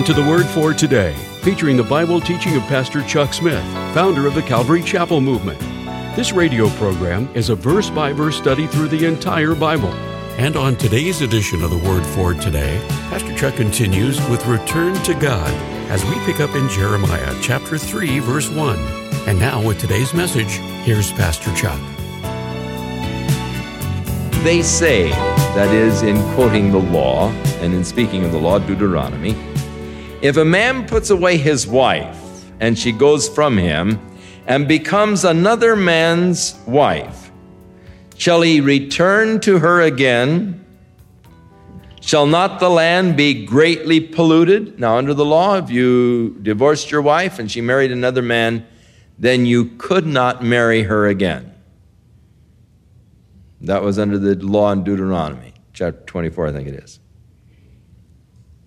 Welcome to the Word for Today, featuring the Bible teaching of Pastor Chuck Smith, founder of the Calvary Chapel Movement. This radio program is a verse by verse study through the entire Bible. And on today's edition of the Word for Today, Pastor Chuck continues with Return to God as we pick up in Jeremiah chapter 3, verse 1. And now, with today's message, here's Pastor Chuck. They say, that is, in quoting the law and in speaking of the law, Deuteronomy, if a man puts away his wife and she goes from him and becomes another man's wife, shall he return to her again? Shall not the land be greatly polluted? Now, under the law, if you divorced your wife and she married another man, then you could not marry her again. That was under the law in Deuteronomy, chapter 24, I think it is.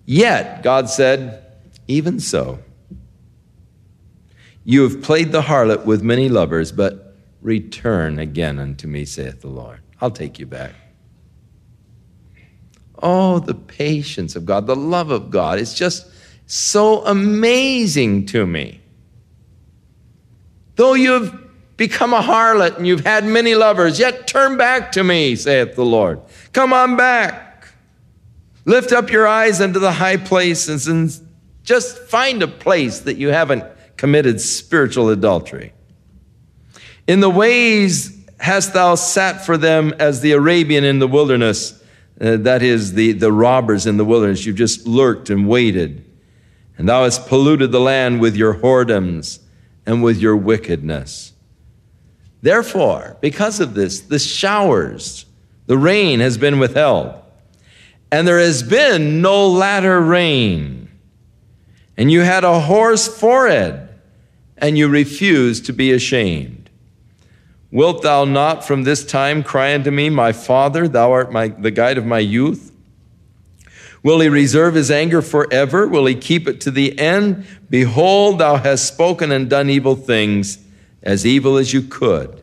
Yet, God said, even so, you have played the harlot with many lovers, but return again unto me, saith the Lord. I'll take you back. Oh, the patience of God, the love of God. It's just so amazing to me. Though you've become a harlot and you've had many lovers, yet turn back to me, saith the Lord. Come on back. Lift up your eyes unto the high places and just find a place that you haven't committed spiritual adultery. In the ways hast thou sat for them as the Arabian in the wilderness, uh, that is, the, the robbers in the wilderness. You've just lurked and waited. And thou hast polluted the land with your whoredoms and with your wickedness. Therefore, because of this, the showers, the rain has been withheld, and there has been no latter rain and you had a hoarse forehead, and you refused to be ashamed. Wilt thou not from this time cry unto me, My Father, thou art my, the guide of my youth? Will he reserve his anger forever? Will he keep it to the end? Behold, thou hast spoken and done evil things, as evil as you could.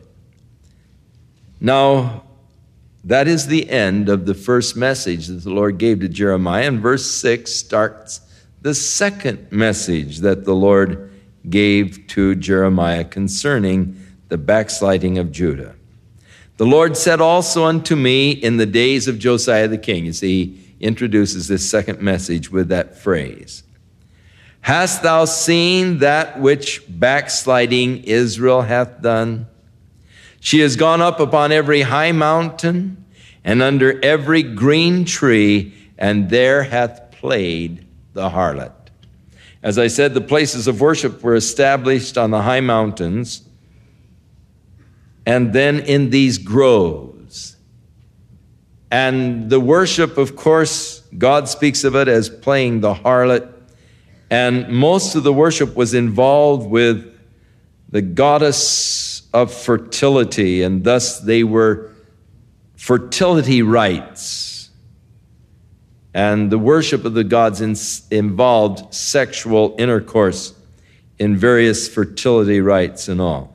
Now, that is the end of the first message that the Lord gave to Jeremiah. And verse 6 starts the second message that the Lord gave to Jeremiah concerning the backsliding of Judah. The Lord said also unto me in the days of Josiah the king. You see, he introduces this second message with that phrase. Hast thou seen that which backsliding Israel hath done? She has gone up upon every high mountain and under every green tree, and there hath played the harlot. As I said, the places of worship were established on the high mountains and then in these groves. And the worship, of course, God speaks of it as playing the harlot. And most of the worship was involved with the goddess of fertility, and thus they were fertility rites and the worship of the gods in, involved sexual intercourse in various fertility rites and all.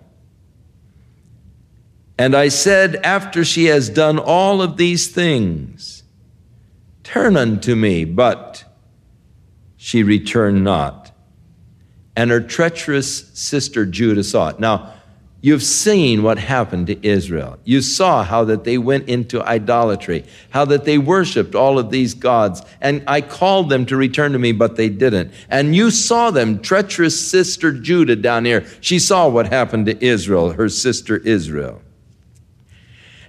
And I said, After she has done all of these things, turn unto me. But she returned not. And her treacherous sister Judah saw it. Now, You've seen what happened to Israel. You saw how that they went into idolatry, how that they worshiped all of these gods. And I called them to return to me, but they didn't. And you saw them, treacherous sister Judah down here. She saw what happened to Israel, her sister Israel.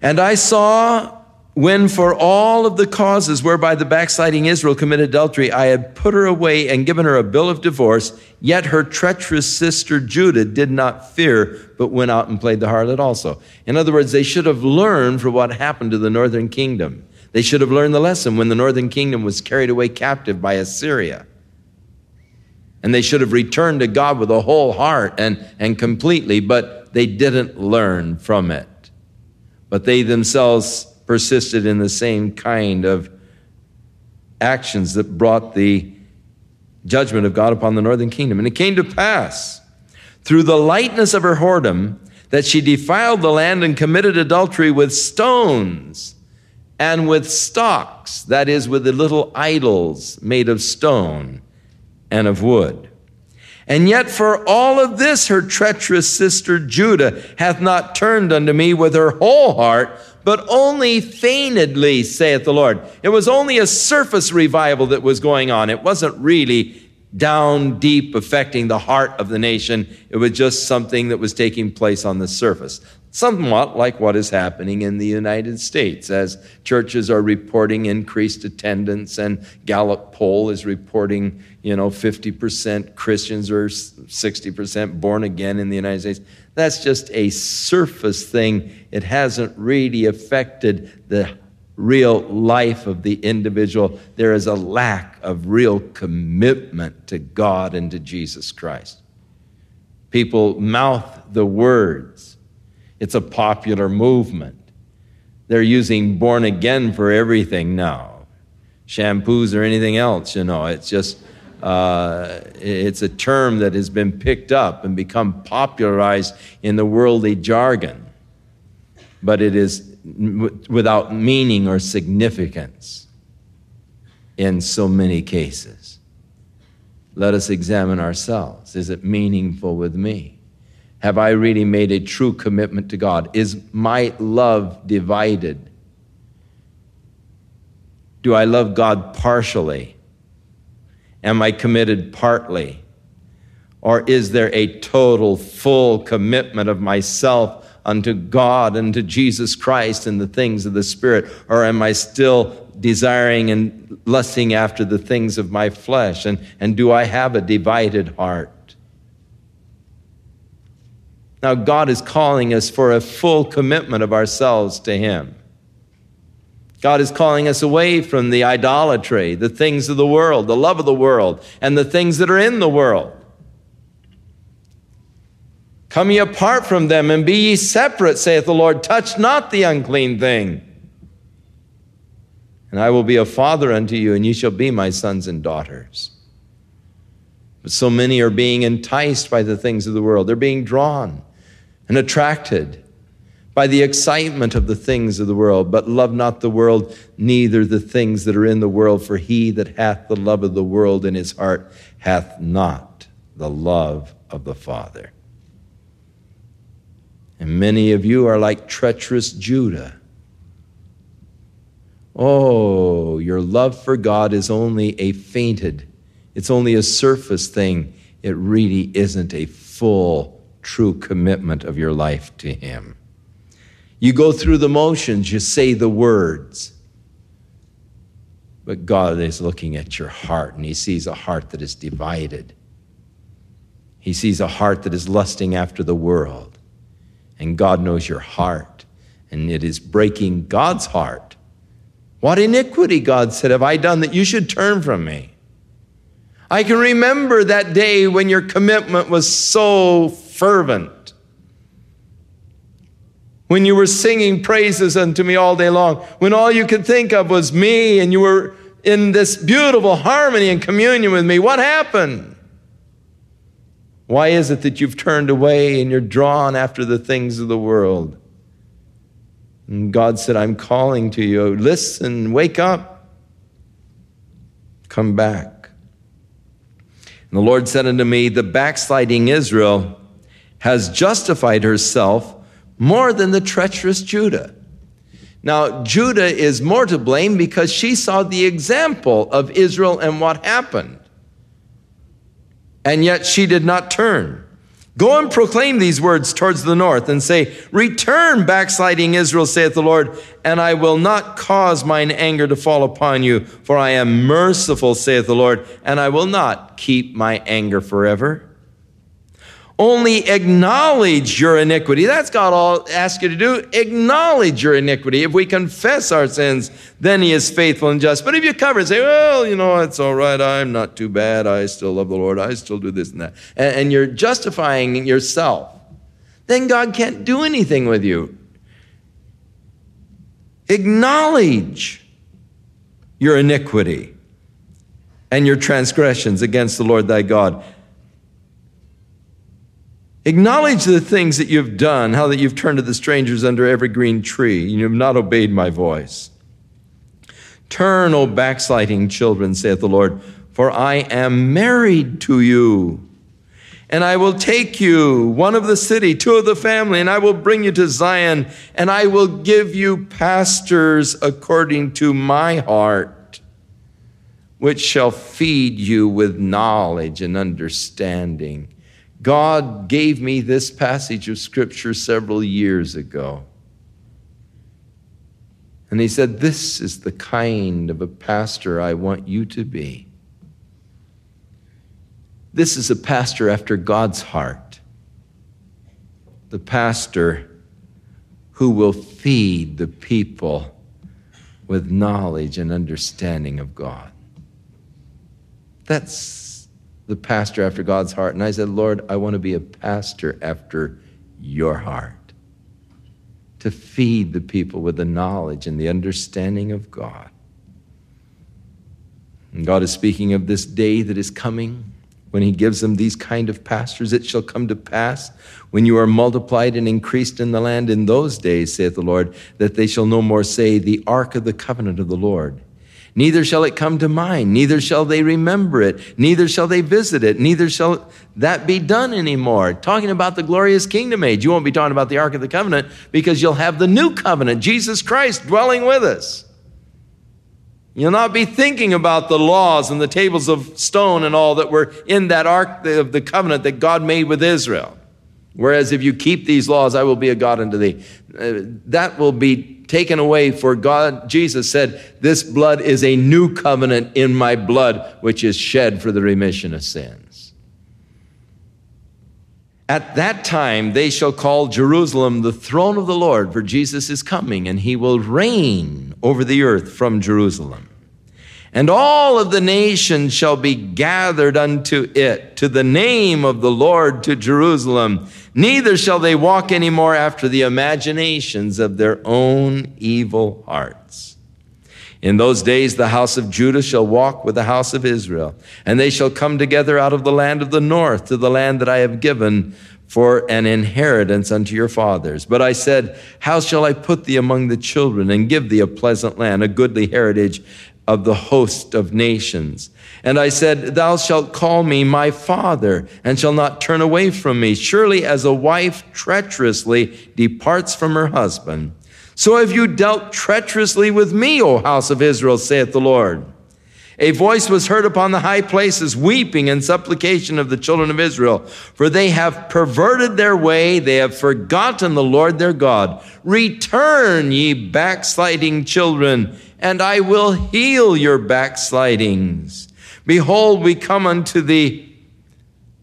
And I saw when for all of the causes whereby the backsliding Israel committed adultery, I had put her away and given her a bill of divorce, yet her treacherous sister Judah did not fear, but went out and played the harlot also. In other words, they should have learned from what happened to the northern kingdom. They should have learned the lesson when the northern kingdom was carried away captive by Assyria. And they should have returned to God with a whole heart and, and completely, but they didn't learn from it. But they themselves persisted in the same kind of actions that brought the judgment of God upon the northern kingdom. And it came to pass through the lightness of her whoredom that she defiled the land and committed adultery with stones and with stocks, that is, with the little idols made of stone. and of wood. And yet for all of this, her treacherous sister Judah hath not turned unto me with her whole heart, but only feignedly, saith the Lord. It was only a surface revival that was going on. It wasn't really down deep affecting the heart of the nation. It was just something that was taking place on the surface somewhat like what is happening in the United States as churches are reporting increased attendance and Gallup poll is reporting, you know, 50% Christians or 60% born again in the United States. That's just a surface thing. It hasn't really affected the real life of the individual. There is a lack of real commitment to God and to Jesus Christ. People mouth the words it's a popular movement. They're using born again for everything now. Shampoos or anything else, you know. It's just, uh, it's a term that has been picked up and become popularized in the worldly jargon. But it is without meaning or significance in so many cases. Let us examine ourselves. Is it meaningful with me? Have I really made a true commitment to God? Is my love divided? Do I love God partially? Am I committed partly? Or is there a total, full commitment of myself unto God and to Jesus Christ and the things of the Spirit? Or am I still desiring and lusting after the things of my flesh? And, and do I have a divided heart? Now, God is calling us for a full commitment of ourselves to Him. God is calling us away from the idolatry, the things of the world, the love of the world, and the things that are in the world. Come ye apart from them and be ye separate, saith the Lord. Touch not the unclean thing. And I will be a father unto you, and ye shall be my sons and daughters. But so many are being enticed by the things of the world. They're being drawn and attracted by the excitement of the things of the world, but love not the world, neither the things that are in the world, for he that hath the love of the world in his heart hath not the love of the Father. And many of you are like treacherous Judah. Oh, your love for God is only a fainted, it's only a surface thing. It really isn't a full true commitment of your life to Him. You go through the motions, you say the words, but God is looking at your heart and He sees a heart that is divided. He sees a heart that is lusting after the world. And God knows your heart, and it is breaking God's heart. What iniquity, God said, have I done that you should turn from me? I can remember that day when your commitment was so fervent. When you were singing praises unto me all day long, when all you could think of was me and you were in this beautiful harmony and communion with me, what happened? Why is it that you've turned away and you're drawn after the things of the world? And God said, I'm calling to you. Listen, wake up, come back. And the Lord said unto me, The backsliding Israel has justified herself more than the treacherous Judah. Now, Judah is more to blame because she saw the example of Israel and what happened. And yet she did not turn. Go and proclaim these words towards the north and say, Return, backsliding Israel, saith the Lord, and I will not cause mine anger to fall upon you, for I am merciful, saith the Lord, and I will not keep my anger forever. Only acknowledge your iniquity. That's God all asks you to do. Acknowledge your iniquity. If we confess our sins, then He is faithful and just. But if you cover and say, well, you know, it's all right. I'm not too bad. I still love the Lord. I still do this and that. And, and you're justifying yourself, then God can't do anything with you. Acknowledge your iniquity and your transgressions against the Lord thy God Acknowledge the things that you've done, how that you've turned to the strangers under every green tree, and you have not obeyed my voice. Turn, O backsliding children, saith the Lord, for I am married to you. And I will take you, one of the city, two of the family, and I will bring you to Zion, and I will give you pastors according to my heart, which shall feed you with knowledge and understanding. God gave me this passage of Scripture several years ago. And he said, This is the kind of a pastor I want you to be. This is a pastor after God's heart. The pastor who will feed the people with knowledge and understanding of God. That's the pastor after God's heart. And I said, Lord, I want to be a pastor after your heart to feed the people with the knowledge and the understanding of God. And God is speaking of this day that is coming when he gives them these kind of pastors. It shall come to pass when you are multiplied and increased in the land in those days, saith the Lord, that they shall no more say, The ark of the covenant of the Lord. Neither shall it come to mind, neither shall they remember it, neither shall they visit it, neither shall that be done anymore. Talking about the glorious kingdom age. You won't be talking about the Ark of the Covenant because you'll have the new covenant, Jesus Christ dwelling with us. You'll not be thinking about the laws and the tables of stone and all that were in that Ark of the Covenant that God made with Israel. Whereas if you keep these laws, I will be a God unto thee. Uh, that will be taken away for God. Jesus said, This blood is a new covenant in my blood, which is shed for the remission of sins. At that time, they shall call Jerusalem the throne of the Lord, for Jesus is coming, and he will reign over the earth from Jerusalem. And all of the nations shall be gathered unto it, to the name of the Lord, to Jerusalem. Neither shall they walk any more after the imaginations of their own evil hearts. In those days, the house of Judah shall walk with the house of Israel, and they shall come together out of the land of the north to the land that I have given for an inheritance unto your fathers. But I said, How shall I put thee among the children and give thee a pleasant land, a goodly heritage of the host of nations. And I said, Thou shalt call me my father, and shall not turn away from me. Surely as a wife treacherously departs from her husband, so have you dealt treacherously with me, O house of Israel, saith the Lord. A voice was heard upon the high places, weeping and supplication of the children of Israel, for they have perverted their way, they have forgotten the Lord their God. Return, ye backsliding children and I will heal your backslidings. Behold, we come unto thee,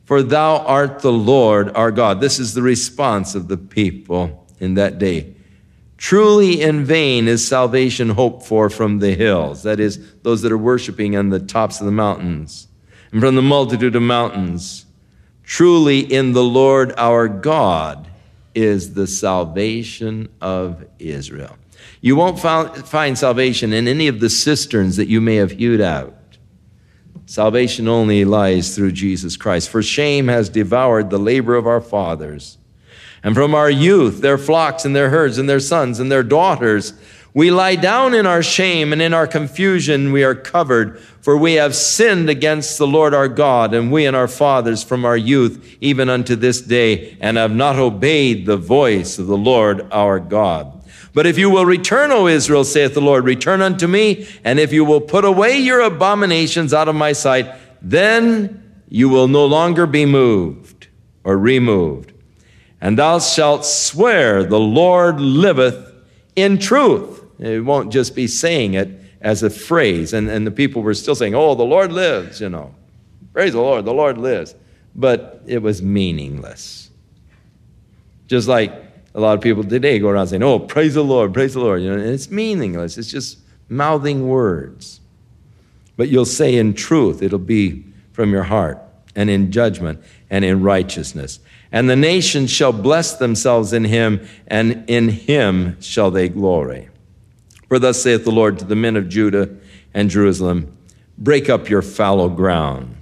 for thou art the Lord our God. This is the response of the people in that day. Truly in vain is salvation hoped for from the hills, that is, those that are worshiping on the tops of the mountains, and from the multitude of mountains. Truly in the Lord our God is the salvation of Israel. You won't find salvation in any of the cisterns that you may have hewed out. Salvation only lies through Jesus Christ. For shame has devoured the labor of our fathers. And from our youth, their flocks and their herds and their sons and their daughters, we lie down in our shame and in our confusion we are covered, for we have sinned against the Lord our God, and we and our fathers from our youth, even unto this day, and have not obeyed the voice of the Lord our God. But if you will return, O Israel, saith the Lord, return unto me, and if you will put away your abominations out of my sight, then you will no longer be moved or removed. And thou shalt swear, the Lord liveth in truth. It won't just be saying it as a phrase. And, and the people were still saying, oh, the Lord lives, you know. Praise the Lord, the Lord lives. But it was meaningless. Just like a lot of people today go around saying, oh, praise the Lord, praise the Lord. You know, and it's meaningless. It's just mouthing words. But you'll say in truth, it'll be from your heart, and in judgment, and in righteousness. And the nations shall bless themselves in him, and in him shall they glory. For thus saith the Lord to the men of Judah and Jerusalem Break up your fallow ground,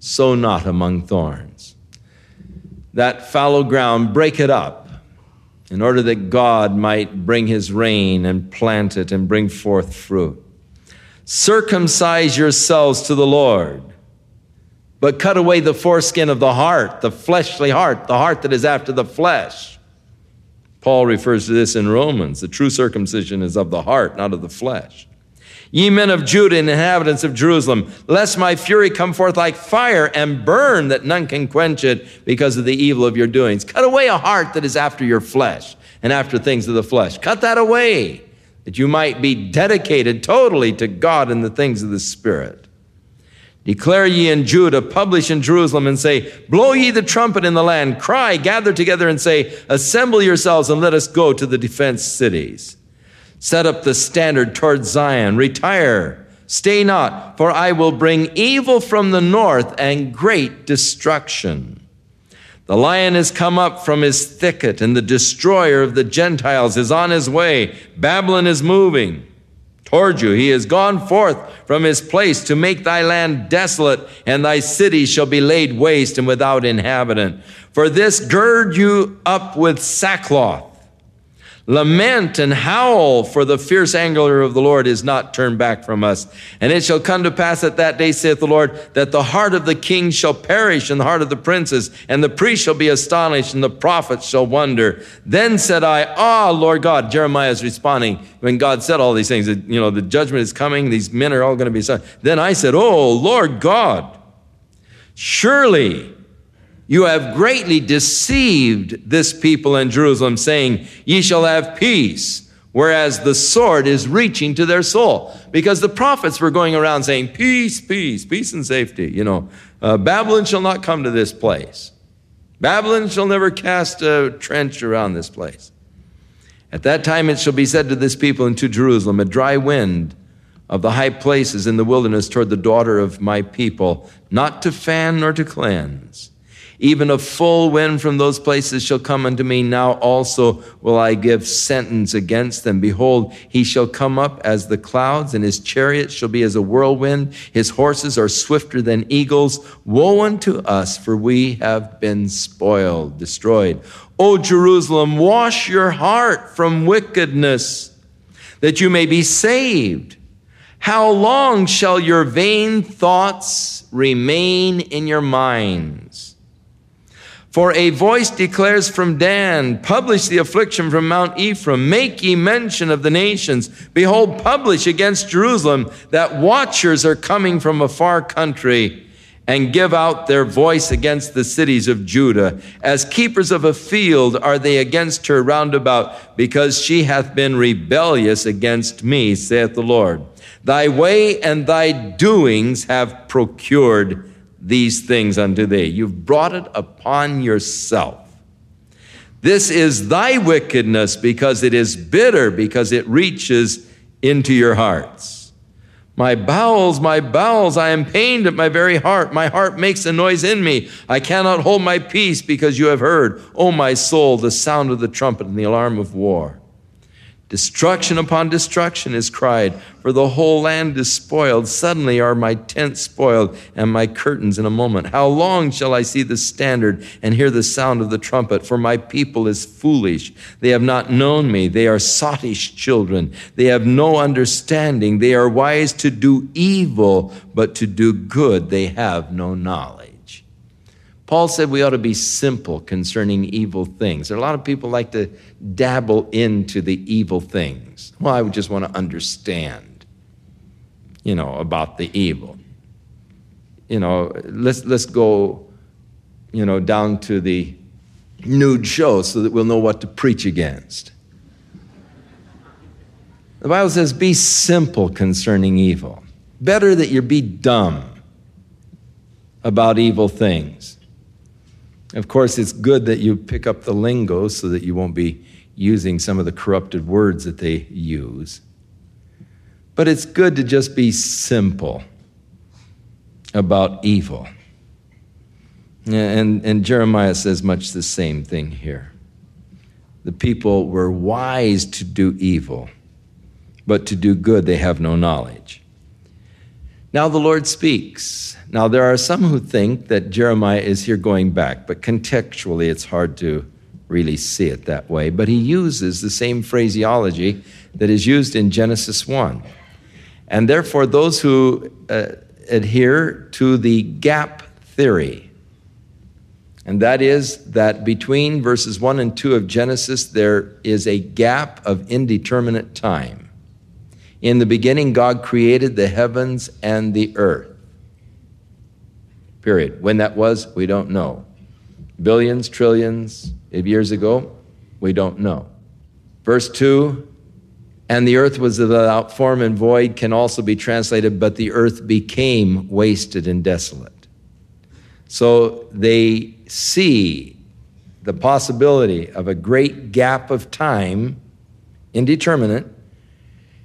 sow not among thorns. That fallow ground, break it up in order that God might bring his rain and plant it and bring forth fruit. Circumcise yourselves to the Lord, but cut away the foreskin of the heart, the fleshly heart, the heart that is after the flesh. Paul refers to this in Romans. The true circumcision is of the heart, not of the flesh. Ye men of Judah and inhabitants of Jerusalem, lest my fury come forth like fire and burn that none can quench it because of the evil of your doings. Cut away a heart that is after your flesh and after things of the flesh. Cut that away that you might be dedicated totally to God and the things of the Spirit. Declare ye in Judah, publish in Jerusalem, and say, Blow ye the trumpet in the land, cry, gather together, and say, Assemble yourselves, and let us go to the defense cities. Set up the standard towards Zion. Retire. Stay not, for I will bring evil from the north and great destruction. The lion has come up from his thicket, and the destroyer of the Gentiles is on his way. Babylon is moving toward you. He has gone forth from his place to make thy land desolate, and thy cities shall be laid waste and without inhabitant. For this gird you up with sackcloth Lament and howl, for the fierce anger of the Lord is not turned back from us. And it shall come to pass at that day, saith the Lord, that the heart of the king shall perish and the heart of the princes, and the priest shall be astonished, and the prophets shall wonder. Then said I, Ah, Lord God, Jeremiah is responding when God said all these things, that, you know, the judgment is coming, these men are all going to be. Then I said, Oh, Lord God, surely you have greatly deceived this people in Jerusalem, saying, Ye shall have peace, whereas the sword is reaching to their soul. Because the prophets were going around saying, Peace, peace, peace and safety. You know, uh, Babylon shall not come to this place. Babylon shall never cast a trench around this place. At that time it shall be said to this people and to Jerusalem, a dry wind of the high places in the wilderness toward the daughter of my people, not to fan nor to cleanse even a full wind from those places shall come unto me. Now also will I give sentence against them. Behold, he shall come up as the clouds, and his chariot shall be as a whirlwind. His horses are swifter than eagles. Woe unto us, for we have been spoiled, destroyed. O Jerusalem, wash your heart from wickedness, that you may be saved. How long shall your vain thoughts remain in your minds? For a voice declares from Dan, publish the affliction from Mount Ephraim, make ye mention of the nations. Behold, publish against Jerusalem that watchers are coming from a far country and give out their voice against the cities of Judah. As keepers of a field are they against her round about, because she hath been rebellious against me, saith the Lord. Thy way and thy doings have procured these things unto thee. You've brought it upon yourself. This is thy wickedness because it is bitter, because it reaches into your hearts. My bowels, my bowels, I am pained at my very heart. My heart makes a noise in me. I cannot hold my peace because you have heard, O my soul, the sound of the trumpet and the alarm of war. Destruction upon destruction is cried, for the whole land is spoiled. Suddenly are my tents spoiled and my curtains in a moment. How long shall I see the standard and hear the sound of the trumpet? For my people is foolish. They have not known me. They are sottish children. They have no understanding. They are wise to do evil, but to do good they have no knowledge. Paul said we ought to be simple concerning evil things. There are a lot of people like to dabble into the evil things. Well, I would just want to understand, you know, about the evil. You know, let's let's go, you know, down to the nude show so that we'll know what to preach against. The Bible says, be simple concerning evil. Better that you be dumb about evil things of course, it's good that you pick up the lingo so that you won't be using some of the corrupted words that they use. But it's good to just be simple about evil. And, and Jeremiah says much the same thing here. The people were wise to do evil, but to do good they have no knowledge. Now the Lord speaks. Now, there are some who think that Jeremiah is here going back, but contextually it's hard to really see it that way. But he uses the same phraseology that is used in Genesis 1. And therefore, those who uh, adhere to the gap theory, and that is that between verses 1 and 2 of Genesis, there is a gap of indeterminate time. In the beginning, God created the heavens and the earth. Period. When that was, we don't know. Billions, trillions of years ago, we don't know. Verse 2 and the earth was without form and void can also be translated, but the earth became wasted and desolate. So they see the possibility of a great gap of time, indeterminate,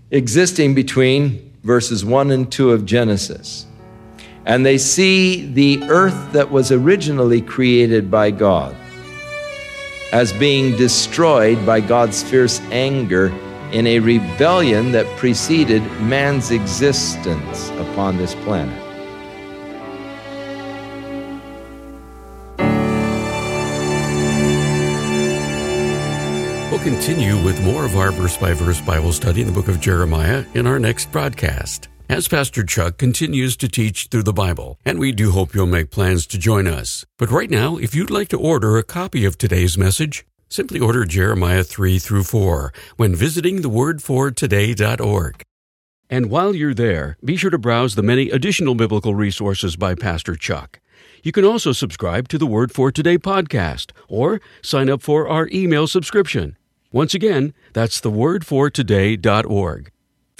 existing between verses 1 and 2 of Genesis. And they see the earth that was originally created by God as being destroyed by God's fierce anger in a rebellion that preceded man's existence upon this planet. We'll continue with more of our verse by verse Bible study in the book of Jeremiah in our next broadcast. As Pastor Chuck continues to teach through the Bible, and we do hope you'll make plans to join us. But right now, if you'd like to order a copy of today's message, Simply order Jeremiah 3 through 4 when visiting thewordfortoday.org. And while you're there, be sure to browse the many additional biblical resources by Pastor Chuck. You can also subscribe to the Word for Today podcast or sign up for our email subscription. Once again, that's thewordfortoday.org.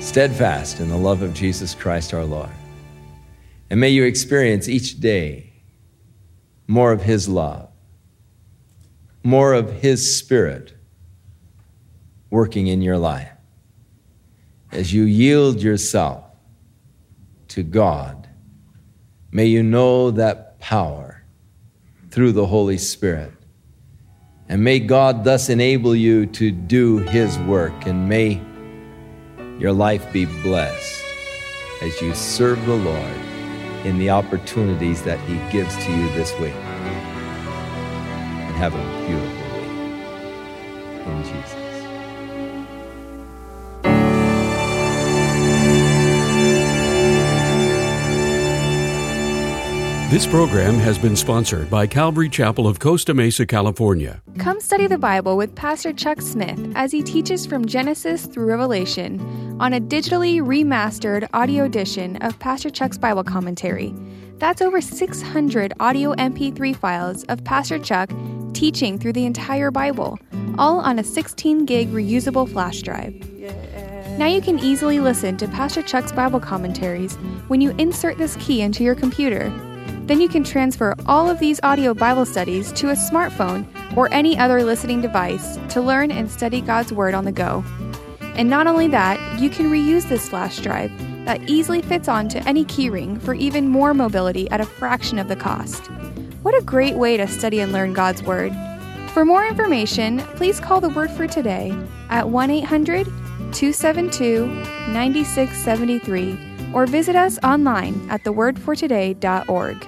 steadfast in the love of Jesus Christ our Lord. And may you experience each day more of His love, more of His Spirit working in your life. As you yield yourself to God, may you know that power through the Holy Spirit. And may God thus enable you to do His work, and may your life be blessed as you serve the Lord in the opportunities that He gives to you this week. And have a beautiful week in Jesus. This program has been sponsored by Calvary Chapel of Costa Mesa, California. Come study the Bible with Pastor Chuck Smith as he teaches from Genesis through Revelation on a digitally remastered audio edition of Pastor Chuck's Bible commentary. That's over 600 audio MP3 files of Pastor Chuck teaching through the entire Bible, all on a 16 gig reusable flash drive. Now you can easily listen to Pastor Chuck's Bible commentaries when you insert this key into your computer. Then you can transfer all of these audio Bible studies to a smartphone or any other listening device to learn and study God's Word on the go. And not only that, you can reuse this flash drive that easily fits onto any keyring for even more mobility at a fraction of the cost. What a great way to study and learn God's Word! For more information, please call the Word for Today at 1 800 272 9673 or visit us online at thewordfortoday.org.